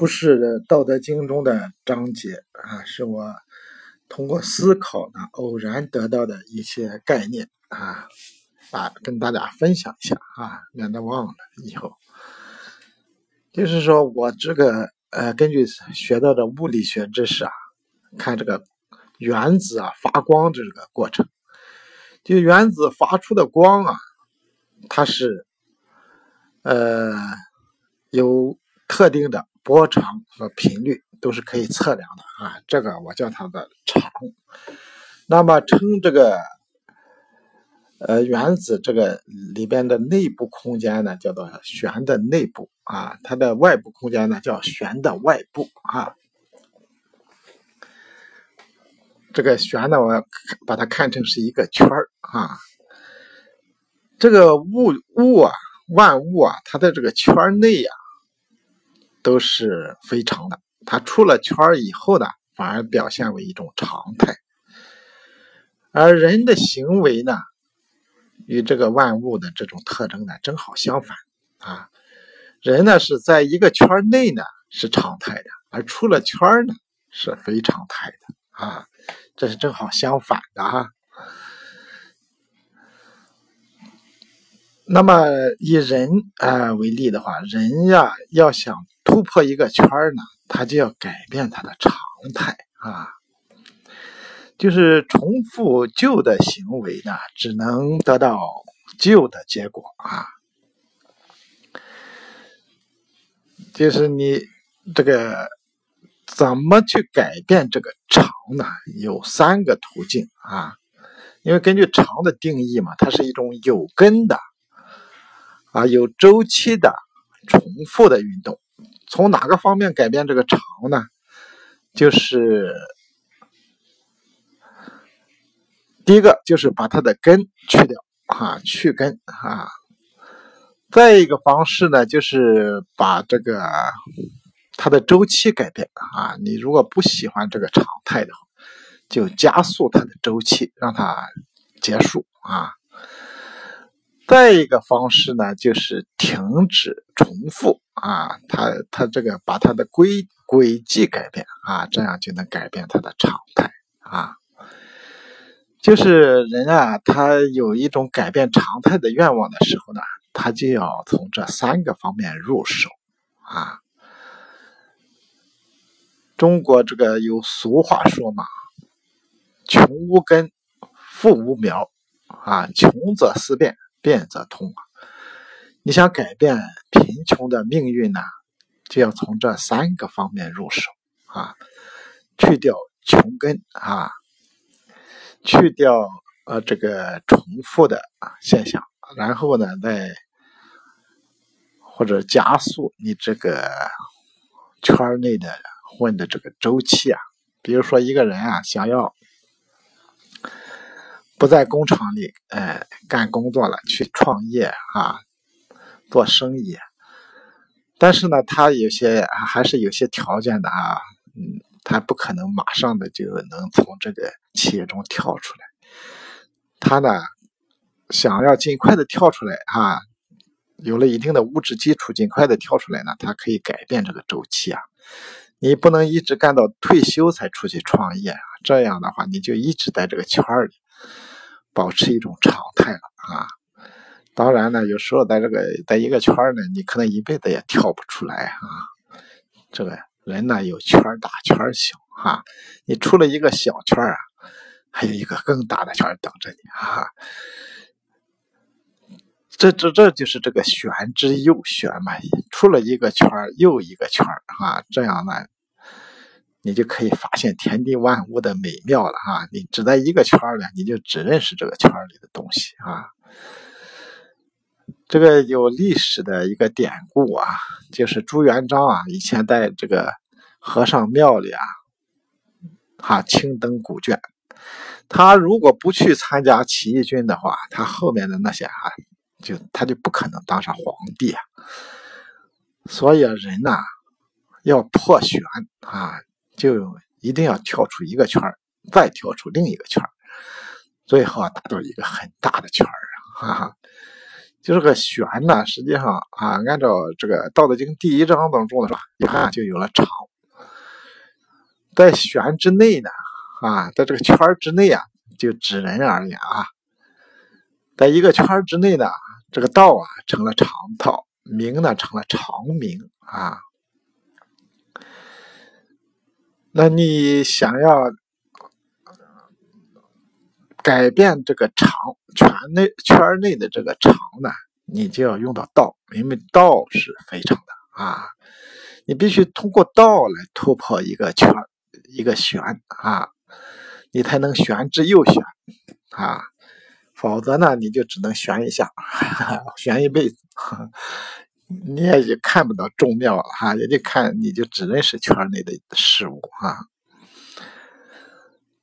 不是《道德经》中的章节啊，是我通过思考呢偶然得到的一些概念啊，啊，跟大家分享一下啊，免得忘了以后。就是说我这个呃，根据学到的物理学知识啊，看这个原子啊发光这个过程，就原子发出的光啊，它是呃有特定的波长和频率，都是可以测量的啊。这个我叫它的场。那么称这个。呃，原子这个里边的内部空间呢，叫做旋的内部啊，它的外部空间呢叫旋的外部啊。这个旋呢，我把它看成是一个圈儿啊。这个物物啊，万物啊，它的这个圈内呀，都是非常的。它出了圈以后呢，反而表现为一种常态。而人的行为呢？与这个万物的这种特征呢，正好相反啊！人呢是在一个圈内呢是常态的，而出了圈呢是非常态的啊！这是正好相反的哈。那么以人啊为例的话，人呀要想突破一个圈呢，他就要改变他的常态啊。就是重复旧的行为呢，只能得到旧的结果啊。就是你这个怎么去改变这个长呢？有三个途径啊。因为根据长的定义嘛，它是一种有根的啊，有周期的重复的运动。从哪个方面改变这个常呢？就是。第一个就是把它的根去掉，啊，去根啊。再一个方式呢，就是把这个它的周期改变啊。你如果不喜欢这个常态的话，就加速它的周期，让它结束啊。再一个方式呢，就是停止重复啊。他他这个把他的轨轨迹改变啊，这样就能改变他的常态啊。就是人啊，他有一种改变常态的愿望的时候呢，他就要从这三个方面入手啊。中国这个有俗话说嘛，“穷无根，富无苗”，啊，穷则思变，变则通啊。你想改变贫穷的命运呢，就要从这三个方面入手啊，去掉穷根啊。去掉呃这个重复的现象，然后呢再或者加速你这个圈内的混的这个周期啊。比如说一个人啊想要不在工厂里哎干工作了，去创业啊做生意，但是呢他有些还是有些条件的啊，嗯。他不可能马上的就能从这个企业中跳出来，他呢想要尽快的跳出来啊，有了一定的物质基础，尽快的跳出来呢，他可以改变这个周期啊。你不能一直干到退休才出去创业啊，这样的话你就一直在这个圈里保持一种常态了啊。当然呢，有时候在这个在一个圈呢，你可能一辈子也跳不出来啊，这个。人呢有圈大圈小哈，你出了一个小圈啊，还有一个更大的圈等着你啊。这这这就是这个玄之又玄嘛，出了一个圈又一个圈啊，这样呢，你就可以发现天地万物的美妙了哈。你只在一个圈里，你就只认识这个圈里的东西啊。这个有历史的一个典故啊，就是朱元璋啊，以前在这个和尚庙里啊，哈青灯古卷。他如果不去参加起义军的话，他后面的那些啊，就他就不可能当上皇帝啊。所以人呐，要破玄啊，就一定要跳出一个圈再跳出另一个圈最后达到一个很大的圈啊，哈哈。就是个玄呢，实际上啊，按照这个《道德经》第一章当中的说，圆就有了长。在玄之内呢，啊，在这个圈之内啊，就指人而言啊，在一个圈之内呢，这个道啊成了常道，名呢成了常名啊。那你想要改变这个常圈内圈内的这个长呢，你就要用到道，因为道是非常的啊，你必须通过道来突破一个圈一个玄啊，你才能玄之又玄啊，否则呢，你就只能玄一下，玄一辈子。你也就看不到众妙了哈，也就看你就只认识圈内的事物啊。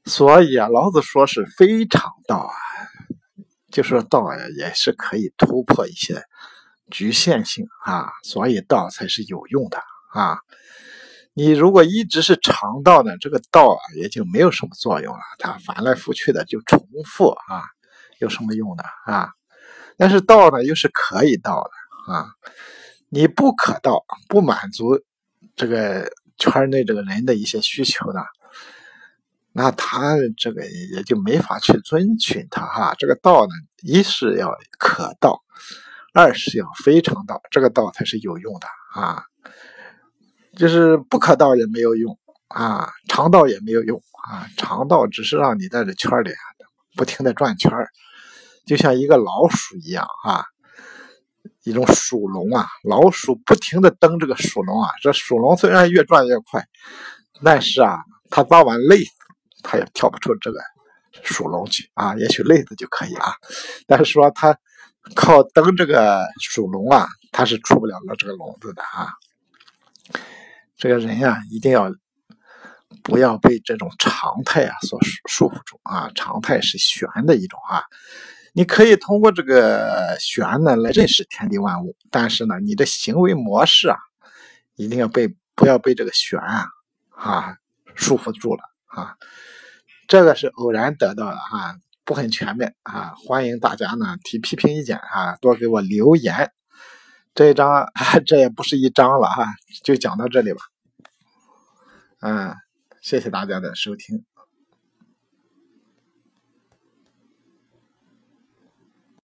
所以啊，老子说是非常道啊，就说道呀也是可以突破一些局限性啊，所以道才是有用的啊。你如果一直是常道呢，这个道啊也就没有什么作用了，它翻来覆去的就重复啊，有什么用的啊？但是道呢又是可以道的啊。你不可道，不满足这个圈内这个人的一些需求呢，那他这个也就没法去遵循他哈。这个道呢，一是要可道，二是要非常道，这个道才是有用的啊。就是不可道也没有用啊，常道也没有用啊。常道只是让你在这圈里不停的转圈就像一个老鼠一样啊。一种鼠笼啊，老鼠不停的蹬这个鼠笼啊，这鼠笼虽然越转越快，但是啊，它早晚累，他也跳不出这个鼠笼去啊。也许累死就可以啊，但是说他靠蹬这个鼠笼啊，他是出不了了这个笼子的啊。这个人呀，一定要不要被这种常态啊所束缚住啊，常态是玄的一种啊。你可以通过这个玄呢来认识天地万物，但是呢，你的行为模式啊，一定要被不要被这个玄啊啊束缚住了啊。这个是偶然得到的啊，不很全面啊。欢迎大家呢提批评意见啊，多给我留言。这一章 这也不是一章了哈，就讲到这里吧。嗯，谢谢大家的收听。